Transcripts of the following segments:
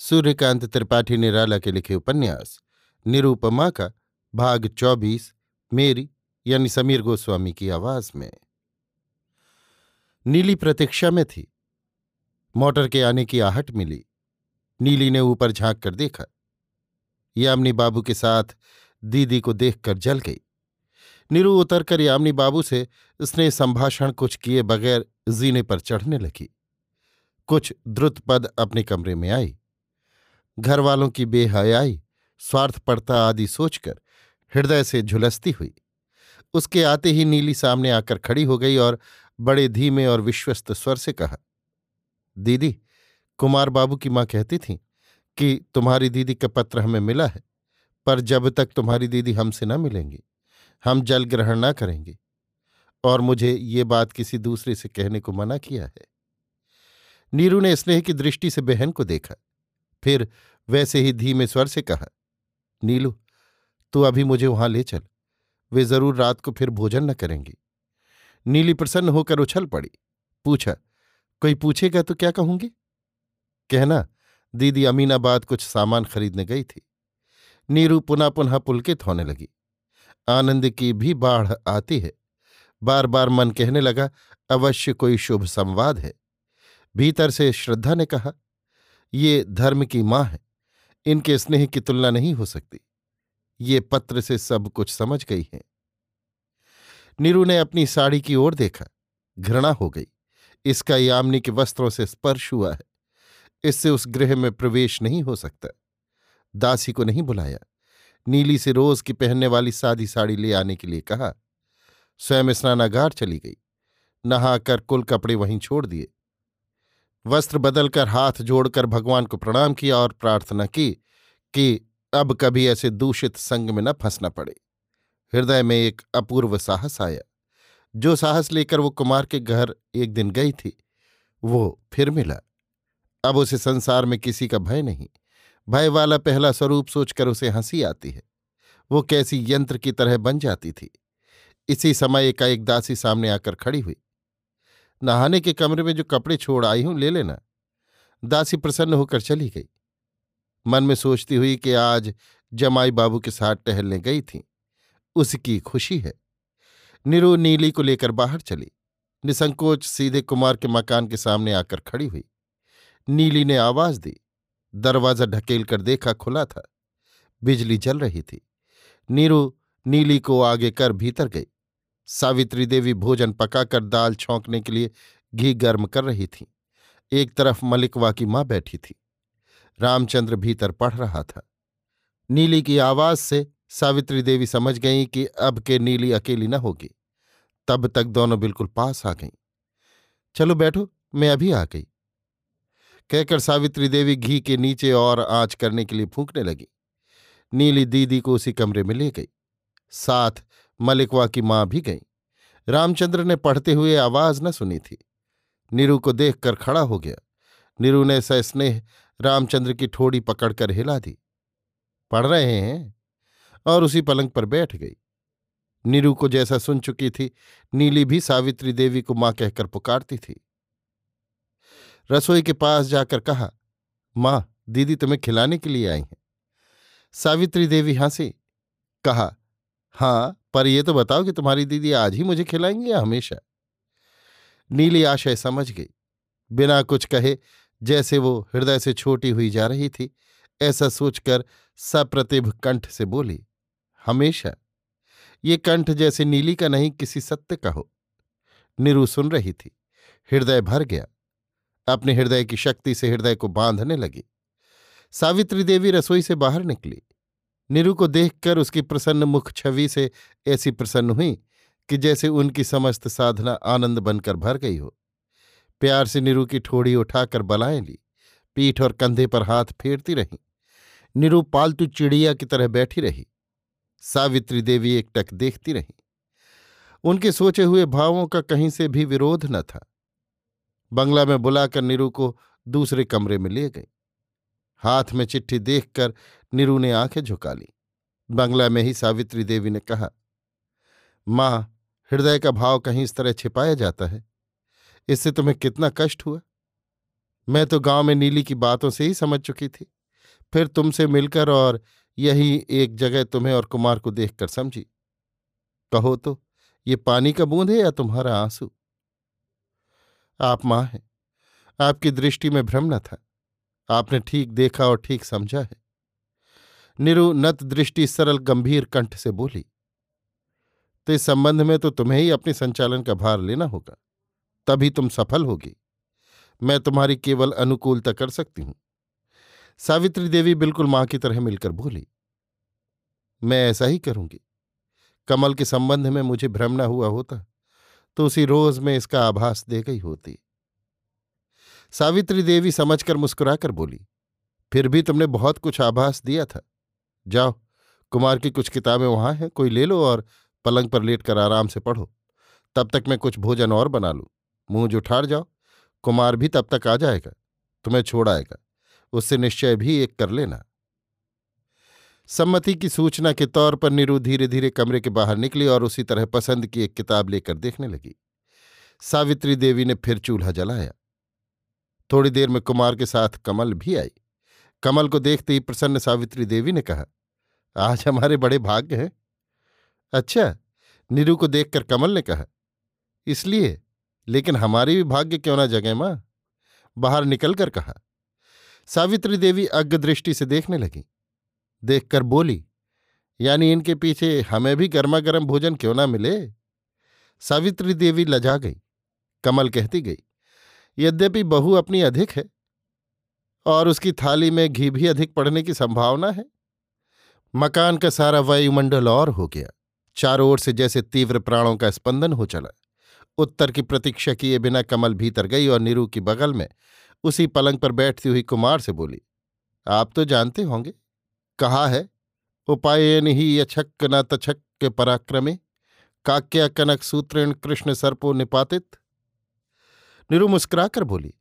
सूर्यकांत त्रिपाठी निराला के लिखे उपन्यास निरूपमा का भाग चौबीस, मेरी, यानी समीर गोस्वामी की आवाज़ में। नीली प्रतीक्षा में थी। मोटर के आने की आहट मिली। नीली ने ऊपर झाँक कर देखा। यामिनी बाबू के साथ दीदी को देखकर जल गई। नीरू उतरकर यामिनी बाबू से उसने संभाषण कुछ किए बगैर जीने पर चढ़ने लगी। कुछ द्रुत पद अपने कमरे में आई। घर वालों की बेहयाई, स्वार्थपरता आदि सोचकर हृदय से झुलसती हुई। उसके आते ही नीली सामने आकर खड़ी हो गई और बड़े धीमे और विश्वस्त स्वर से कहा, दीदी, कुमार बाबू की माँ कहती थी कि तुम्हारी दीदी का पत्र हमें मिला है, पर जब तक तुम्हारी दीदी हमसे न मिलेंगी, हम जल ग्रहण न करेंगे, और मुझे ये बात किसी दूसरे से कहने को मना किया है। नीरू ने स्नेह की दृष्टि से बहन को देखा। फिर वैसे ही धीमे स्वर से कहा, नीलू, तू अभी मुझे वहाँ ले चल। वे ज़रूर रात को फिर भोजन न करेंगी नीली प्रसन्न होकर उछल पड़ी। पूछा, कोई पूछेगा तो क्या कहूँगी कहना, दीदी अमीनाबाद कुछ सामान खरीदने गई थी नीरू पुनः पुनः पुलकित होने लगी। आनंद की भी बाढ़ आती है। बार बार मन कहने लगा, अवश्य कोई शुभ संवाद है भीतर से श्रद्धा ने कहा ये धर्म की माँ है। इनके स्नेह की तुलना नहीं हो सकती। ये पत्र से सब कुछ समझ गई है। नीरू ने अपनी साड़ी की ओर देखा। घृणा हो गई। इसका यामिनी के वस्त्रों से स्पर्श हुआ है। इससे उस गृह में प्रवेश नहीं हो सकता। दासी को नहीं बुलाया। नीली से रोज की पहनने वाली सादी साड़ी ले आने के लिए कहा। स्वयं स्नानागार चली गई। नहाकर कुल कपड़े वहीं छोड़ दिए। वस्त्र बदलकर हाथ जोड़कर भगवान को प्रणाम किया और प्रार्थना की कि अब कभी ऐसे दूषित संग में न फंसना पड़े। हृदय में एक अपूर्व साहस आया। जो साहस लेकर वो कुमार के घर एक दिन गई थी, वो फिर मिला। अब उसे संसार में किसी का भय नहीं। भय वाला पहला स्वरूप सोचकर उसे हँसी आती है। वो कैसी यंत्र की तरह बन जाती थी। इसी समय एकाएक दासी सामने आकर खड़ी हुई। नहाने के कमरे में जो कपड़े छोड़ आई हूँ, ले लेना। दासी प्रसन्न होकर चली गई। मन में सोचती हुई कि आज जमाई बाबू के साथ टहलने गई थी। उसकी खुशी है। निरु नीली को लेकर बाहर चली। निसंकोच सीधे कुमार के मकान के सामने आकर खड़ी हुई। नीली ने आवाज़ दी। दरवाज़ा ढकेल कर देखा खुला था। बिजली जल रही थी। नीरू नीली को आगे कर भीतर गई। सावित्री देवी भोजन पकाकर दाल छौंकने के लिए घी गर्म कर रही थी। एक तरफ़ मलिकवा की माँ बैठी थी। रामचंद्र भीतर पढ़ रहा था। नीली की आवाज़ से सावित्री देवी समझ गई कि अब के नीली अकेली न होगी। तब तक दोनों बिल्कुल पास आ गईं। चलो बैठो, मैं अभी आ गई। कहकर सावित्री देवी घी के नीचे और आँच करने के लिए फूंकने लगी। नीली दीदी को उसी कमरे में ले गई। साथ मलिकवा की माँ भी गई। रामचंद्र ने पढ़ते हुए आवाज़ न सुनी थी। नीरू को देखकर खड़ा हो गया। नीरू ने सस्नेह रामचंद्र की ठोड़ी पकड़कर हिला दी। पढ़ रहे हैं? और उसी पलंग पर बैठ गई। नीरू को जैसा सुन चुकी थी, नीली भी सावित्री देवी को माँ कहकर पुकारती थी। रसोई के पास जाकर कहा, माँ, दीदी तुम्हें खिलाने के लिए आई हैं। सावित्री देवी हँसी। कहा हाँ पर ये तो बताओ कि तुम्हारी दीदी आज ही मुझे खिलाएँगी या हमेशा? नीली आशय समझ गई। बिना कुछ कहे, जैसे वो हृदय से छोटी हुई जा रही थी, ऐसा सोचकर सप्रतिभ कंठ से बोली, हमेशा। ये कंठ जैसे नीली का नहीं, किसी सत्य का हो। निरु सुन रही थी। हृदय भर गया। अपने हृदय की शक्ति से हृदय को बांधने लगी। सावित्री देवी रसोई से बाहर निकली। निरु को देखकर उसकी प्रसन्न मुख छवि से ऐसी प्रसन्न हुई कि जैसे उनकी समस्त साधना आनंद बनकर भर गई हो। प्यार से निरु की ठोड़ी उठाकर बलाएँ ली, पीठ और कंधे पर हाथ फेरती रही। निरु पालतू चिड़िया की तरह बैठी रही, सावित्री देवी एकटक देखती रही। उनके सोचे हुए भावों का कहीं से भी विरोध न था। बंगला में बुलाकर निरु को दूसरे कमरे में ले गई। हाथ में चिट्ठी देखकर निरु ने आँखें झुका ली। बंगला में ही सावित्री देवी ने कहा, माँ, हृदय का भाव कहीं इस तरह छिपाया जाता है? इससे तुम्हें कितना कष्ट हुआ? मैं तो गाँव में नीली की बातों से ही समझ चुकी थी। फिर तुमसे मिलकर और यही एक जगह तुम्हें और कुमार को देखकर समझी। कहो तो ये पानी का बूंद है या तुम्हारा आँसू? आप माँ हैं। आपकी दृष्टि में भ्रम न था। आपने ठीक देखा और ठीक समझा है। निरु नत दृष्टि सरल गंभीर कंठ से बोली तो इस संबंध में तो तुम्हें ही अपने संचालन का भार लेना होगा, तभी तुम सफल होगी। मैं तुम्हारी केवल अनुकूलता कर सकती हूँ। सावित्री देवी बिल्कुल माँ की तरह मिलकर बोली, मैं ऐसा ही करूँगी। कमल के संबंध में मुझे भ्रम न हुआ होता तो उसी रोज में इसका आभास दे गई होती। सावित्री देवी समझकर मुस्कुराकर बोली, फिर भी तुमने बहुत कुछ आभास दिया था। जाओ, कुमार की कुछ किताबें वहाँ हैं, कोई ले लो और पलंग पर लेटकर आराम से पढ़ो। तब तक मैं कुछ भोजन और बना लूँ। मुँह जुठाड़ जाओ। कुमार भी तब तक आ जाएगा, तुम्हें छोड़ आएगा। उससे निश्चय भी एक कर लेना। सम्मति की सूचना के तौर पर नीरू धीरे धीरे कमरे के बाहर निकली और उसी तरह पसंद की एक किताब लेकर देखने लगी। सावित्री देवी ने फिर चूल्हा जलाया। थोड़ी देर में कुमार के साथ कमल भी आई। कमल को देखते ही प्रसन्न सावित्री देवी ने कहा, आज हमारे बड़े भाग्य हैं। अच्छा नीरू को देखकर कमल ने कहा, इसलिए? लेकिन हमारी भी भाग्य क्यों ना जगे माँ? बाहर निकलकर कहा। सावित्री देवी अज्ञ दृष्टि से देखने लगी। देखकर बोली, यानी इनके पीछे हमें भी गर्मा गर्म भोजन क्यों ना मिले? सावित्री देवी लजा गई। कमल कहती गई यद्यपि बहू अपनी अधिक है, और उसकी थाली में घी भी अधिक पड़ने की संभावना है। मकान का सारा वायुमंडल और हो गया। चारों ओर से जैसे तीव्र प्राणों का स्पंदन हो चला। उत्तर की प्रतीक्षा किए बिना कमल भीतर गई और नीरू की बगल में उसी पलंग पर बैठती हुई कुमार से बोली, आप तो जानते होंगे। कहा है? उपायन ही यछक न तछक के पराक्रमे। काक्या कनक सूत्रेण कृष्ण सर्पो निपातित। नीरू मुस्कुराकर बोली,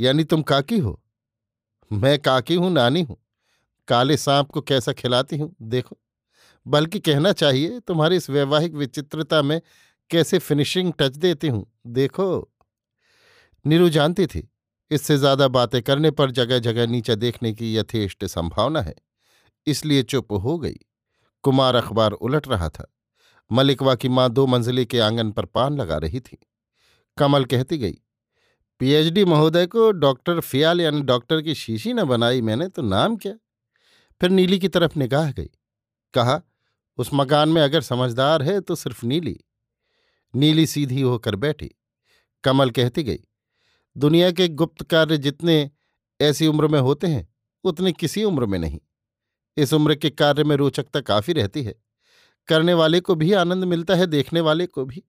यानी तुम काकी हो? मैं काकी हूँ, नानी हूँ। काले सांप को कैसा खिलाती हूँ, देखो। बल्कि कहना चाहिए, तुम्हारी इस वैवाहिक विचित्रता में कैसे फिनिशिंग टच देती हूँ, देखो। नीरू जानती थी, इससे ज़्यादा बातें करने पर जगह जगह नीचे देखने की यथेष्ट संभावना है, इसलिए चुप हो गई। कुमार अखबार उलट रहा था। मलिकवा की माँ दो मंजिले के आँगन पर पान लगा रही थी। कमल कहती गई पीएचडी महोदय को डॉक्टर फियाल यानी डॉक्टर की शीशी न बनाई मैंने तो नाम क्या? फिर नीली की तरफ़ निगाह गई। कहा, उस मकान में अगर समझदार है तो सिर्फ़ नीली। नीली सीधी होकर बैठी। कमल कहती गई, दुनिया के गुप्त कार्य जितने ऐसी उम्र में होते हैं, उतने किसी उम्र में नहीं। इस उम्र के कार्य में रोचकता काफ़ी रहती है। करने वाले को भी आनंद मिलता है, देखने वाले को भी।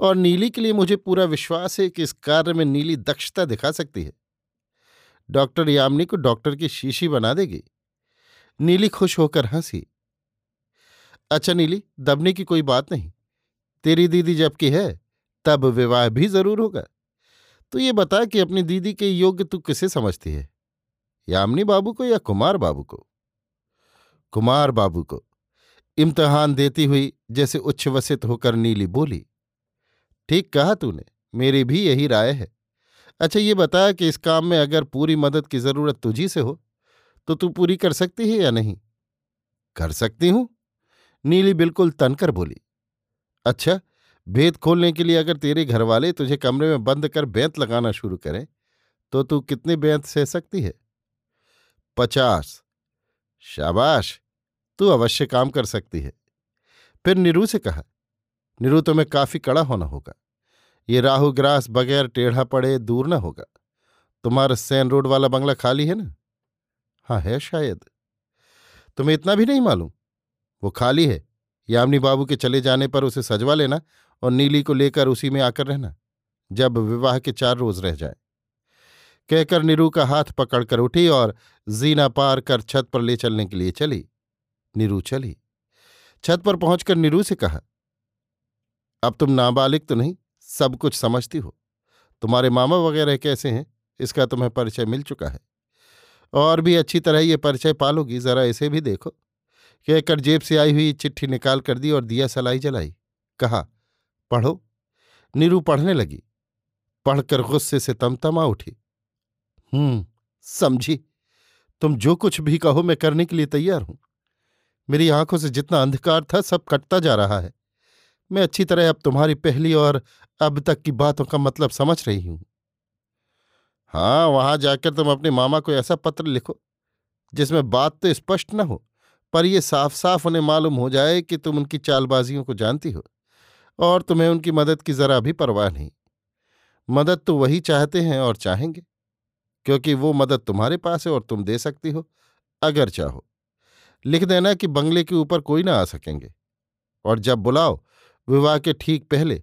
और नीली के लिए मुझे पूरा विश्वास है कि इस कार्य में नीली दक्षता दिखा सकती है। डॉक्टर यामनी को डॉक्टर की शीशी बना देगी। नीली खुश होकर हँसी। अच्छा नीली, दबने की कोई बात नहीं। तेरी दीदी जबकि है, तब विवाह भी ज़रूर होगा। तो ये बता कि अपनी दीदी के योग्य तू किसे समझती है? यामनी बाबू को या कुमार बाबू को? कुमार बाबू को। इम्तहान देती हुई जैसे उच्छ्वसित होकर नीली बोली ठीक कहा तूने, मेरी भी यही राय है। अच्छा ये बता कि इस काम में अगर पूरी मदद की ज़रूरत तुझी से हो तो तू पूरी कर सकती है या नहीं? कर सकती हूँ। नीली बिल्कुल तनकर बोली। अच्छा भेद खोलने के लिए अगर तेरे घरवाले तुझे कमरे में बंद कर बैंत लगाना शुरू करें तो तू कितने बैंत सह सकती है? पचास। शाबाश, तू अवश्य काम कर सकती है। फिर नीरू से कहा नीरू तुम्हें काफ़ी कड़ा होना होगा। ये राहु ग्रास बगैर टेढ़ा पड़े दूर न होगा। तुम्हारा सैन रोड वाला बंगला खाली है ना? हाँ है शायद। तुम्हें इतना भी नहीं मालूम? वो खाली है। यामिनी बाबू के चले जाने पर उसे सजवा लेना और नीली को लेकर उसी में आकर रहना, जब विवाह के चार रोज रह जाए। कहकर नीरू का हाथ पकड़कर उठी और जीना पार कर छत पर ले चलने के लिए चली। नीरू चली। छत पर पहुंचकर नीरू से कहा अब तुम नाबालिग तो नहीं, सब कुछ समझती हो। तुम्हारे मामा वगैरह कैसे हैं? इसका तुम्हें परिचय मिल चुका है। और भी अच्छी तरह ये परिचय पालोगी, जरा इसे भी देखो। कहकर जेब से आई हुई चिट्ठी निकाल कर दी और दिया सलाई जलाई। कहा, पढ़ो। नीरू पढ़ने लगी। पढ़कर गुस्से से तमतमा उठी। हम्म समझी। तुम जो कुछ भी कहो, मैं करने के लिए तैयार हूँ। मेरी आँखों से जितना अंधकार था, सब कटता जा रहा है। मैं अच्छी तरह अब तुम्हारी पहली और अब तक की बातों का मतलब समझ रही हूँ। हाँ वहाँ जाकर तुम अपने मामा को ऐसा पत्र लिखो, जिसमें बात तो स्पष्ट न हो, पर यह साफ़ साफ़ उन्हें मालूम हो जाए कि तुम उनकी चालबाजियों को जानती हो, और तुम्हें उनकी मदद की जरा भी परवाह नहीं। मदद तो वही चाहते हैं और चाहेंगे, क्योंकि वो मदद तुम्हारे पास है और तुम दे सकती हो, अगर चाहो। लिख देना कि बंगले के ऊपर कोई ना आ सकेंगे, और जब बुलाओ विवाह के ठीक पहले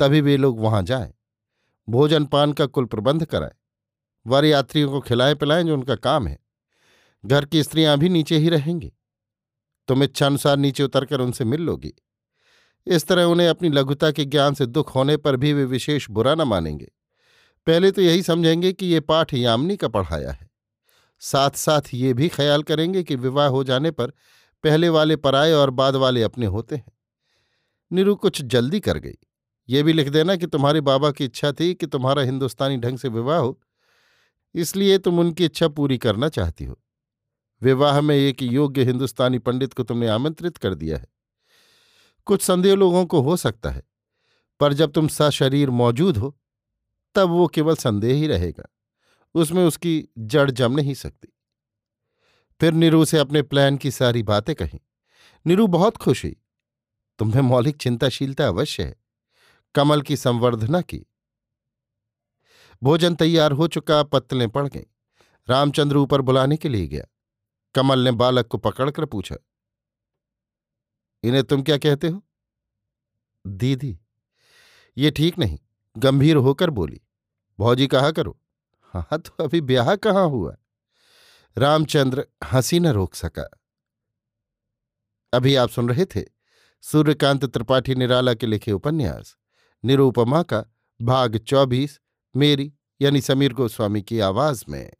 तभी वे लोग वहाँ जाएँ। भोजन पान का कुल प्रबंध कराएँ। वर यात्रियों को खिलाएँ पिलाएँ जो उनका काम है। घर की स्त्रियाँ भी नीचे ही रहेंगी। तुम इच्छानुसार नीचे उतरकर उनसे मिल लोगी। इस तरह उन्हें अपनी लघुता के ज्ञान से दुख होने पर भी वे विशेष बुरा न मानेंगे। पहले तो यही समझेंगे कि ये पाठ यामिनी का पढ़ाया है। साथ साथ ये भी ख्याल करेंगे कि विवाह हो जाने पर पहले वाले पराए और बाद वाले अपने होते हैं। नीरू कुछ जल्दी कर गई। ये भी लिख देना कि तुम्हारे बाबा की इच्छा थी कि तुम्हारा हिंदुस्तानी ढंग से विवाह हो, इसलिए तुम उनकी इच्छा पूरी करना चाहती हो। विवाह में एक योग्य हिंदुस्तानी पंडित को तुमने आमंत्रित कर दिया है। कुछ संदेह लोगों को हो सकता है, पर जब तुम सशरीर मौजूद हो, तब वो केवल संदेह ही रहेगा, उसमें उसकी जड़ जम नहीं सकती। फिर नीरू से अपने प्लान की सारी बातें कही। नीरू बहुत खुश हुई। तुम्हें मौलिक चिंताशीलता अवश्य है। कमल की संवर्धना की। भोजन तैयार हो चुका, पत्तलें पड़ गईं। रामचंद्र ऊपर बुलाने के लिए गया। कमल ने बालक को पकड़कर पूछा, इन्हें तुम क्या कहते हो? दीदी। ये ठीक नहीं। गंभीर होकर बोली, भौजी कहा करो? हाँ तो अभी ब्याह कहाँ हुआ? रामचंद्र हँसी न रोक सका। अभी आप सुन रहे थे? सूर्यकांत त्रिपाठी निराला के लिखे उपन्यास, निरूपमा का भाग चौबीस, मेरी यानी समीर गोस्वामी की आवाज़ में।